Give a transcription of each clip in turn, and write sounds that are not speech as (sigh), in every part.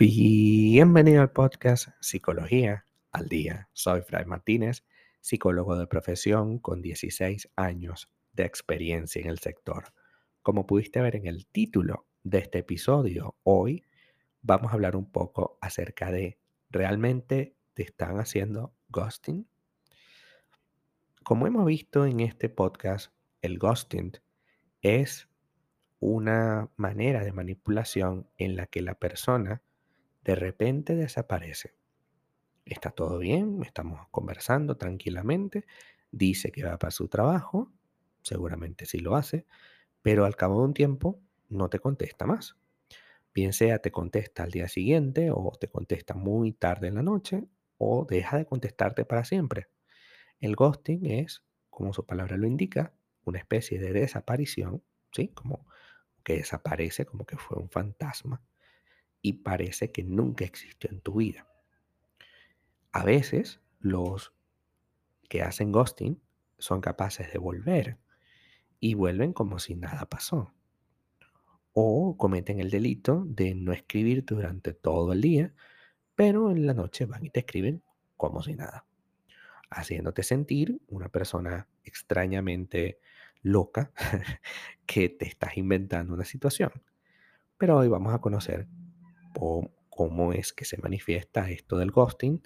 Bienvenido al podcast Psicología al Día. Soy Fray Martínez, psicólogo de profesión con 16 años de experiencia en el sector. Como pudiste ver en el título de este episodio, hoy vamos a hablar un poco acerca de ¿realmente te están haciendo ghosting? Como hemos visto en este podcast, el ghosting es una manera de manipulación en la que la persona de repente desaparece. Está todo bien, estamos conversando tranquilamente, dice que va para su trabajo, seguramente sí lo hace, pero al cabo de un tiempo no te contesta más. Bien sea te contesta al día siguiente o te contesta muy tarde en la noche o deja de contestarte para siempre. El ghosting es, como su palabra lo indica, una especie de desaparición, ¿sí? Como que desaparece, como que fue un fantasma y parece que nunca existió en tu vida. A veces los que hacen ghosting son capaces de volver y vuelven como si nada pasó. O cometen el delito de no escribir durante todo el día, pero en la noche van y te escriben como si nada, haciéndote sentir una persona extrañamente loca (laughs) que te estás inventando una situación. Pero hoy vamos a conocer cómo es que se manifiesta esto del ghosting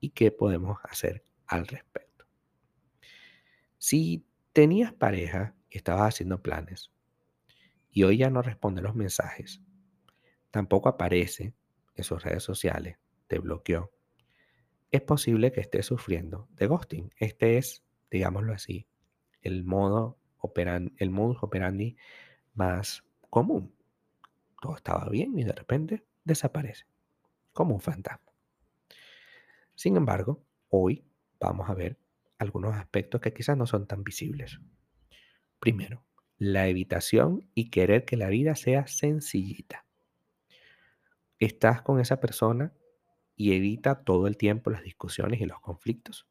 y qué podemos hacer al respecto. Si tenías pareja y estabas haciendo planes y hoy ya no responde los mensajes, tampoco aparece en sus redes sociales, te bloqueó, es posible que estés sufriendo de ghosting. Este es, digámoslo así, el modo operan, el modus operandi más común. Todo estaba bien y de repente desaparece, como un fantasma. Sin embargo, hoy vamos a ver algunos aspectos que quizás no son tan visibles. Primero, la evitación y querer que la vida sea sencillita. Estás con esa persona y evita todo el tiempo las discusiones y los conflictos.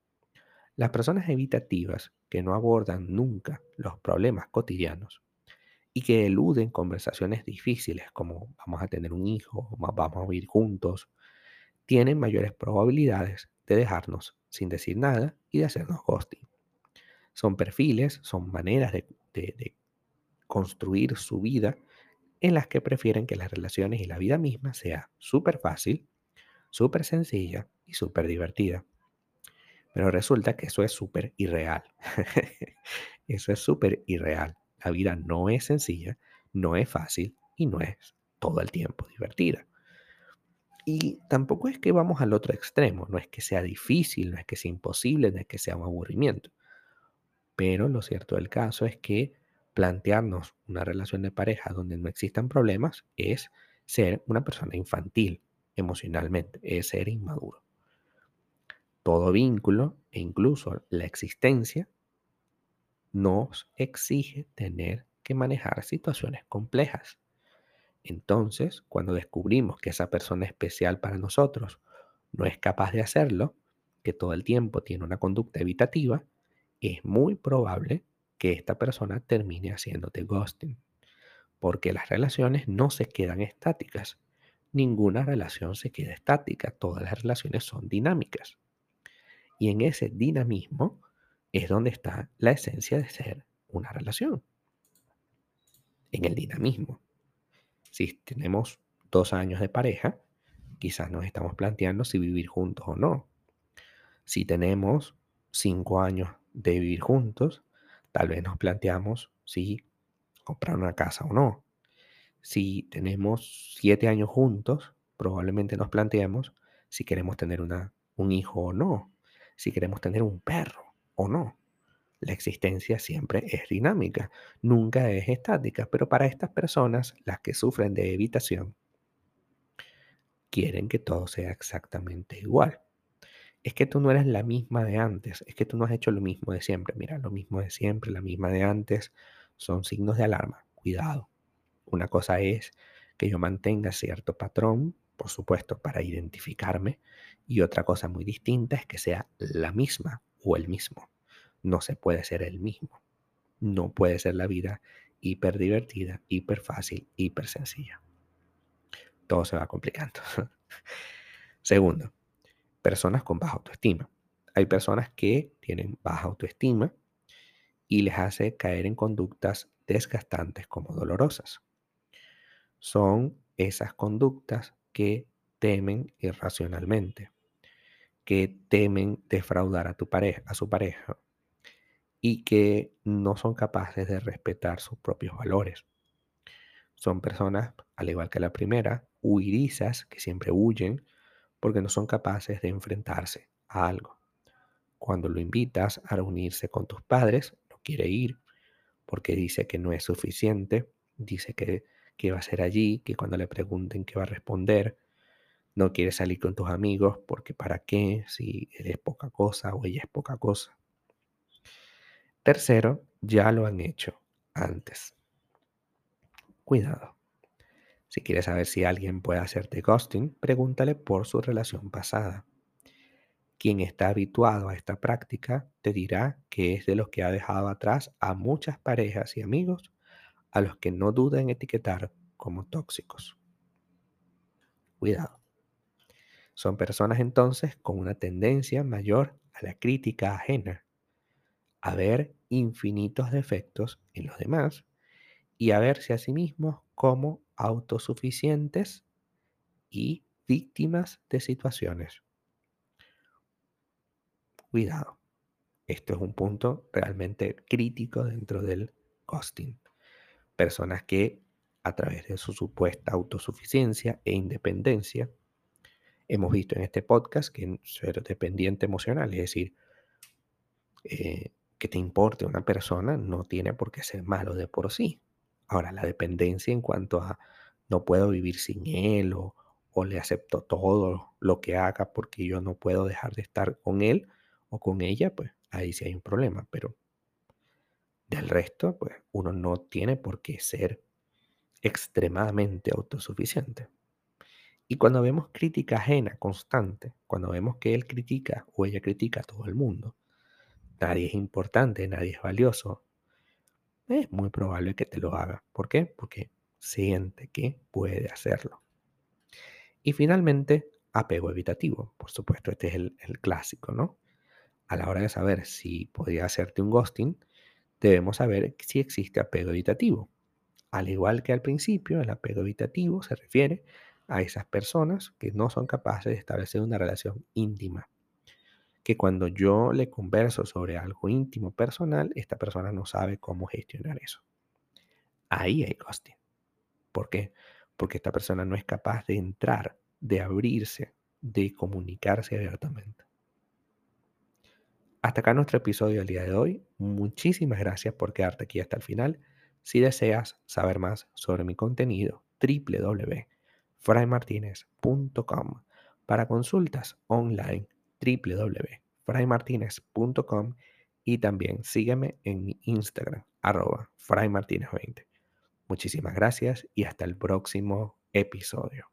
Las personas evitativas que no abordan nunca los problemas cotidianos y que eluden conversaciones difíciles como vamos a tener un hijo, vamos a vivir juntos, tienen mayores probabilidades de dejarnos sin decir nada y de hacernos ghosting. Son perfiles, son maneras de, construir su vida en las que prefieren que las relaciones y la vida misma sea súper fácil, súper sencilla y súper divertida. Pero resulta que eso es súper irreal. (laughs) eso es súper irreal. La vida no es sencilla, no es fácil y no es todo el tiempo divertida. Y tampoco es que vamos al otro extremo, no es que sea difícil, no es que sea imposible, no es que sea un aburrimiento. Pero lo cierto del caso es que plantearnos una relación de pareja donde no existan problemas es ser una persona infantil emocionalmente, es ser inmaduro. Todo vínculo e incluso la existencia nos exige tener que manejar situaciones complejas. Entonces, cuando descubrimos que esa persona especial para nosotros no es capaz de hacerlo, que todo el tiempo tiene una conducta evitativa, es muy probable que esta persona termine haciéndote ghosting. Porque las relaciones no se quedan estáticas. Ninguna relación se queda estática. Todas las relaciones son dinámicas. Y en ese dinamismo es donde está la esencia de ser una relación. En el dinamismo. Si tenemos dos años de pareja, quizás nos estamos planteando si vivir juntos o no. Si tenemos cinco años de vivir juntos, tal vez nos planteamos si comprar una casa o no. Si tenemos siete años juntos, probablemente nos planteemos si queremos tener una, un hijo o no, si queremos tener un perro o no. La existencia siempre es dinámica, nunca es estática, pero para estas personas, las que sufren de evitación, quieren que todo sea exactamente igual. Es que tú no eres la misma de antes, es que tú no has hecho lo mismo de siempre. Mira, lo mismo de siempre, la misma de antes, son signos de alarma. Cuidado. Una cosa es que yo mantenga cierto patrón, por supuesto, para identificarme, y otra cosa muy distinta es que sea la misma o el mismo. No se puede ser el mismo. no puede ser la vida hiper divertida, hiper fácil, hiper sencilla. Todo se va complicando. (laughs) Segundo, personas con baja autoestima. Hay personas que tienen baja autoestima y les hace caer en conductas desgastantes como dolorosas. Son esas conductas que temen irracionalmente, que temen defraudar a tu pareja, a su pareja y que no son capaces de respetar sus propios valores. Son personas, al igual que la primera, huirizas que siempre huyen porque no son capaces de enfrentarse a algo. Cuando lo invitas a reunirse con tus padres, no quiere ir porque dice que no es suficiente, dice que, que va a ser allí, que cuando le pregunten qué va a responder, no quiere salir con tus amigos porque para qué si él es poca cosa o ella es poca cosa. Tercero, ya lo han hecho antes. Cuidado. Si quieres saber si alguien puede hacerte ghosting, pregúntale por su relación pasada. Quien está habituado a esta práctica te dirá que es de los que ha dejado atrás a muchas parejas y amigos a los que no duda en etiquetar como tóxicos. Cuidado. Son personas entonces con una tendencia mayor a la crítica ajena a ver infinitos defectos en los demás y a verse a sí mismos como autosuficientes y víctimas de situaciones. Cuidado, esto es un punto realmente crítico dentro del ghosting. Personas que a través de su supuesta autosuficiencia e independencia, hemos visto en este podcast que ser dependiente emocional, es decir, eh, que te importe una persona no tiene por qué ser malo de por sí. Ahora, la dependencia en cuanto a no puedo vivir sin él o, o le acepto todo lo que haga porque yo no puedo dejar de estar con él o con ella, pues ahí sí hay un problema. Pero del resto, pues uno no tiene por qué ser extremadamente autosuficiente. Y cuando vemos crítica ajena constante, cuando vemos que él critica o ella critica a todo el mundo, nadie es importante, nadie es valioso, es muy probable que te lo haga. ¿Por qué? Porque siente que puede hacerlo. Y finalmente, apego evitativo. Por supuesto, este es el, clásico, ¿no? A la hora de saber si podría hacerte un ghosting, debemos saber si existe apego evitativo. Al igual que al principio, el apego evitativo se refiere a esas personas que no son capaces de establecer una relación íntima que cuando yo le converso sobre algo íntimo, personal, esta persona no sabe cómo gestionar eso. Ahí hay ghosting. ¿Por qué? Porque esta persona no es capaz de entrar, de abrirse, de comunicarse abiertamente. Hasta acá nuestro episodio del día de hoy. Muchísimas gracias por quedarte aquí hasta el final. Si deseas saber más sobre mi contenido, www.fraymartinez.com para consultas online www.fraymartinez.com y también sígueme en mi Instagram, arroba fraymartinez20. Muchísimas gracias y hasta el próximo episodio.